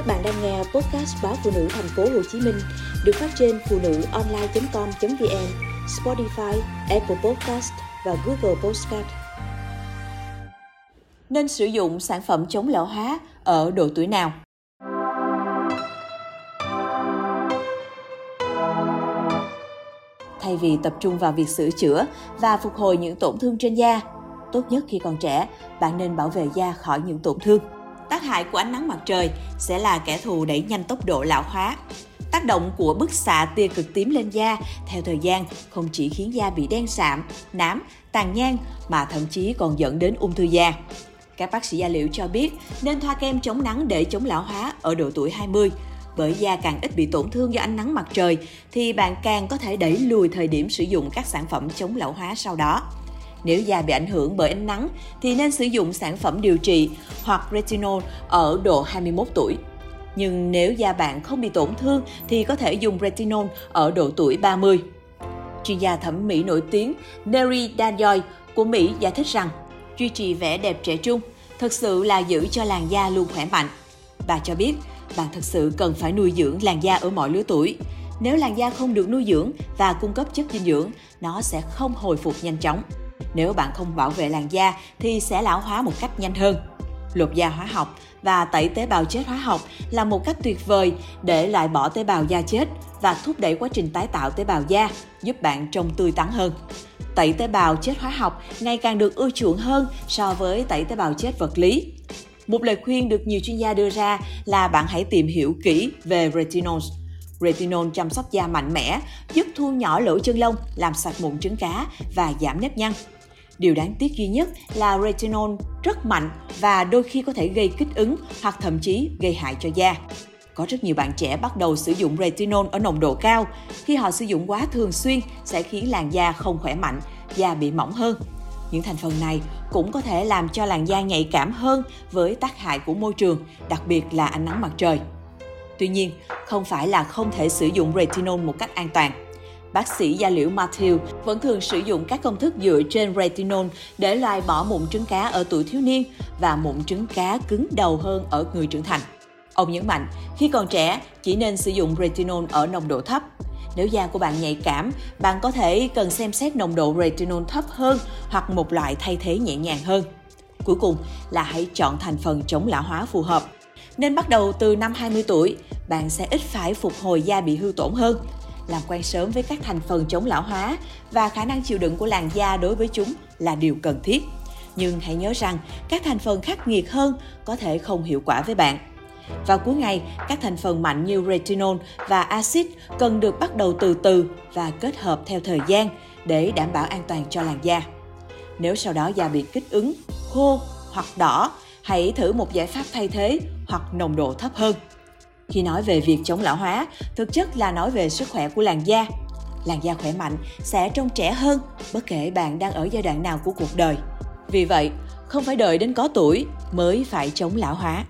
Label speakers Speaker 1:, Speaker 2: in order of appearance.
Speaker 1: Các bạn đang nghe podcast báo phụ nữ thành phố Hồ Chí Minh được phát trên phụ nữ online.com.vn, Spotify, Apple Podcast và Google Podcast. Nên sử dụng sản phẩm chống lão hóa ở độ tuổi nào? Thay vì tập trung vào việc sửa chữa và phục hồi những tổn thương trên da, tốt nhất khi còn trẻ, bạn nên bảo vệ da khỏi những tổn thương tác hại của ánh nắng mặt trời sẽ là kẻ thù đẩy nhanh tốc độ lão hóa. Tác động của bức xạ tia cực tím lên da theo thời gian không chỉ khiến da bị đen sạm, nám, tàn nhang mà thậm chí còn dẫn đến ung thư da. Các bác sĩ da liễu cho biết nên thoa kem chống nắng để chống lão hóa ở độ tuổi 20. Bởi da càng ít bị tổn thương do ánh nắng mặt trời thì bạn càng có thể đẩy lùi thời điểm sử dụng các sản phẩm chống lão hóa sau đó. Nếu da bị ảnh hưởng bởi ánh nắng thì nên sử dụng sản phẩm điều trị hoặc retinol ở độ 21 tuổi. Nhưng nếu da bạn không bị tổn thương thì có thể dùng retinol ở độ tuổi 30. Chuyên gia thẩm mỹ nổi tiếng Neri Danjoy của Mỹ giải thích rằng duy trì vẻ đẹp trẻ trung thực sự là giữ cho làn da luôn khỏe mạnh. Bà cho biết bạn thực sự cần phải nuôi dưỡng làn da ở mọi lứa tuổi. Nếu làn da không được nuôi dưỡng và cung cấp chất dinh dưỡng, nó sẽ không hồi phục nhanh chóng. Nếu bạn không bảo vệ làn da thì sẽ lão hóa một cách nhanh hơn. Lột da hóa học và tẩy tế bào chết hóa học là một cách tuyệt vời để loại bỏ tế bào da chết và thúc đẩy quá trình tái tạo tế bào da, giúp bạn trông tươi tắn hơn. Tẩy tế bào chết hóa học ngày càng được ưa chuộng hơn so với tẩy tế bào chết vật lý. Một lời khuyên được nhiều chuyên gia đưa ra là bạn hãy tìm hiểu kỹ về retinols Retinol chăm sóc da mạnh mẽ, giúp thu nhỏ lỗ chân lông, làm sạch mụn trứng cá và giảm nếp nhăn. Điều đáng tiếc duy nhất là retinol rất mạnh và đôi khi có thể gây kích ứng hoặc thậm chí gây hại cho da. Có rất nhiều bạn trẻ bắt đầu sử dụng retinol ở nồng độ cao. Khi họ sử dụng quá thường xuyên sẽ khiến làn da không khỏe mạnh, da bị mỏng hơn. Những thành phần này cũng có thể làm cho làn da nhạy cảm hơn với tác hại của môi trường, đặc biệt là ánh nắng mặt trời. Tuy nhiên, không phải là không thể sử dụng retinol một cách an toàn Bác sĩ da liễu Matthew vẫn thường sử dụng các công thức dựa trên retinol để loại bỏ mụn trứng cá ở tuổi thiếu niên và mụn trứng cá cứng đầu hơn ở người trưởng thành. Ông nhấn mạnh, khi còn trẻ, chỉ nên sử dụng retinol ở nồng độ thấp. Nếu da của bạn nhạy cảm, bạn có thể cần xem xét nồng độ retinol thấp hơn hoặc một loại thay thế nhẹ nhàng hơn. Cuối cùng là hãy chọn thành phần chống lão hóa phù hợp. Nên bắt đầu từ năm 20 tuổi, bạn sẽ ít phải phục hồi da bị hư tổn hơn làm quen sớm với các thành phần chống lão hóa và khả năng chịu đựng của làn da đối với chúng là điều cần thiết. Nhưng hãy nhớ rằng các thành phần khắc nghiệt hơn có thể không hiệu quả với bạn. Vào cuối ngày, các thành phần mạnh như retinol và axit cần được bắt đầu từ từ và kết hợp theo thời gian để đảm bảo an toàn cho làn da. Nếu sau đó da bị kích ứng, khô hoặc đỏ, hãy thử một giải pháp thay thế hoặc nồng độ thấp hơn. Khi nói về việc chống lão hóa, thực chất là nói về sức khỏe của làn da. Làn da khỏe mạnh sẽ trông trẻ hơn bất kể bạn đang ở giai đoạn nào của cuộc đời. Vì vậy, không phải đợi đến có tuổi mới phải chống lão hóa.